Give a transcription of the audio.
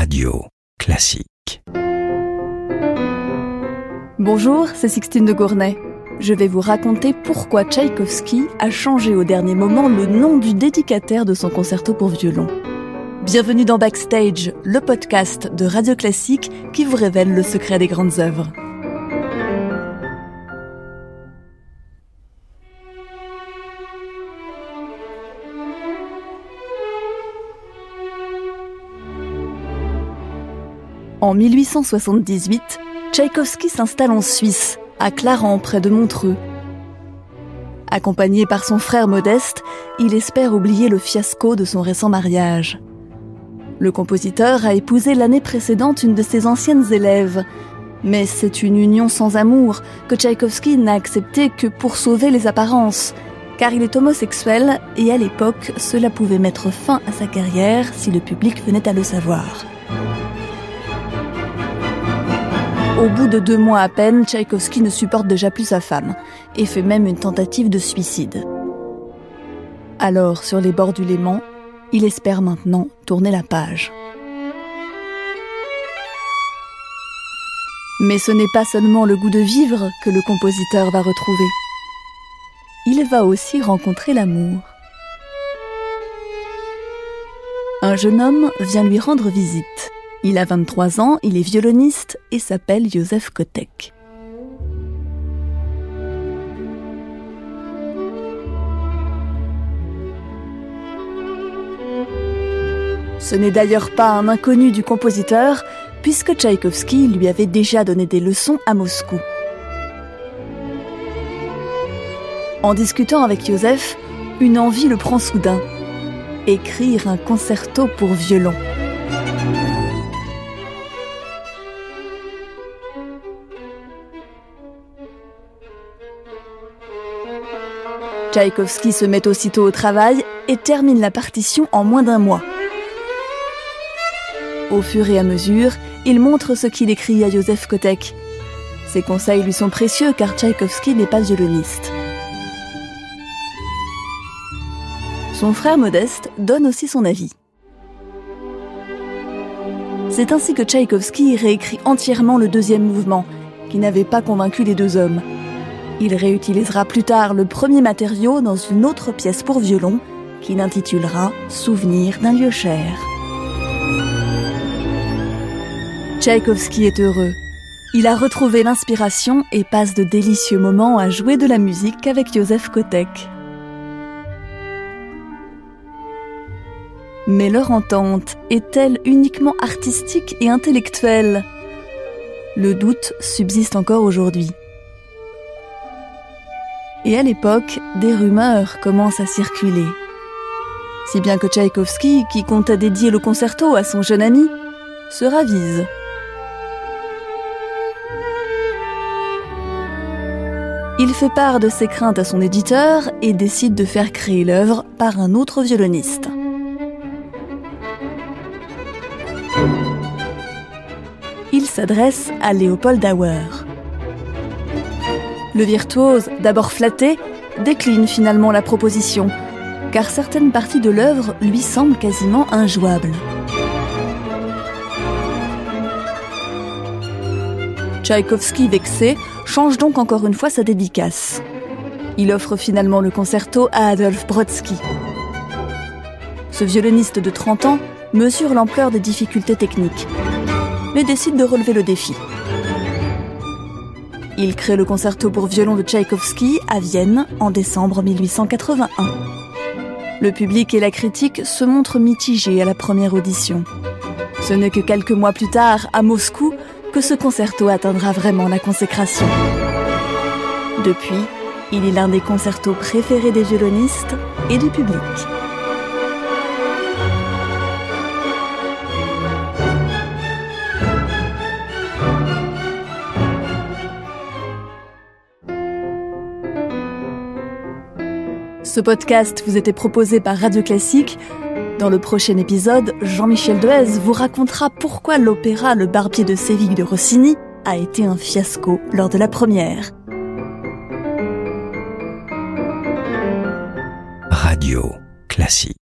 Radio Classique. Bonjour, c'est Sixtine de Gournay. Je vais vous raconter pourquoi Tchaïkovski a changé au dernier moment le nom du dédicataire de son concerto pour violon. Bienvenue dans Backstage, le podcast de Radio Classique qui vous révèle le secret des grandes œuvres. En 1878, Tchaïkovski s'installe en Suisse, à Clarens, près de Montreux. Accompagné par son frère modeste, il espère oublier le fiasco de son récent mariage. Le compositeur a épousé l'année précédente une de ses anciennes élèves, mais c'est une union sans amour que Tchaïkovski n'a acceptée que pour sauver les apparences, car il est homosexuel et à l'époque cela pouvait mettre fin à sa carrière si le public venait à le savoir. Au bout de deux mois à peine, Tchaïkovski ne supporte déjà plus sa femme et fait même une tentative de suicide. Alors, sur les bords du Léman, il espère maintenant tourner la page. Mais ce n'est pas seulement le goût de vivre que le compositeur va retrouver. Il va aussi rencontrer l'amour. Un jeune homme vient lui rendre visite. Il a 23 ans, il est violoniste et s'appelle Joseph Kotek. Ce n'est d'ailleurs pas un inconnu du compositeur, puisque Tchaïkovski lui avait déjà donné des leçons à Moscou. En discutant avec Joseph, une envie le prend soudain. Écrire un concerto pour violon. Tchaïkovski se met aussitôt au travail et termine la partition en moins d'un mois. Au fur et à mesure, il montre ce qu'il écrit à Joseph Kotek. Ses conseils lui sont précieux car Tchaïkovski n'est pas violoniste. Son frère modeste donne aussi son avis. C'est ainsi que Tchaïkovski réécrit entièrement le deuxième mouvement, qui n'avait pas convaincu les deux hommes. Il réutilisera plus tard le premier matériau dans une autre pièce pour violon qu'il intitulera Souvenir d'un lieu cher. Tchaïkovski est heureux. Il a retrouvé l'inspiration et passe de délicieux moments à jouer de la musique avec Joseph Kotek. Mais leur entente est-elle uniquement artistique et intellectuelle? Le doute subsiste encore aujourd'hui. Et à l'époque, des rumeurs commencent à circuler. Si bien que Tchaïkovski, qui compte à dédier le concerto à son jeune ami, se ravise. Il fait part de ses craintes à son éditeur et décide de faire créer l'œuvre par un autre violoniste. Il s'adresse à Léopold Auer. Le virtuose, d'abord flatté, décline finalement la proposition, car certaines parties de l'œuvre lui semblent quasiment injouables. Tchaïkovski, vexé, change donc encore une fois sa dédicace. Il offre finalement le concerto à Adolphe Brodsky. Ce violoniste de 30 ans mesure l'ampleur des difficultés techniques, mais décide de relever le défi. Il crée le concerto pour violon de Tchaïkovski à Vienne en décembre 1881. Le public et la critique se montrent mitigés à la première audition. Ce n'est que quelques mois plus tard, à Moscou, que ce concerto atteindra vraiment la consécration. Depuis, il est l'un des concertos préférés des violonistes et du public. Ce podcast vous était proposé par Radio Classique. Dans le prochain épisode, Jean-Michel Dehez vous racontera pourquoi l'opéra Le Barbier de Séville de Rossini a été un fiasco lors de la première. Radio Classique.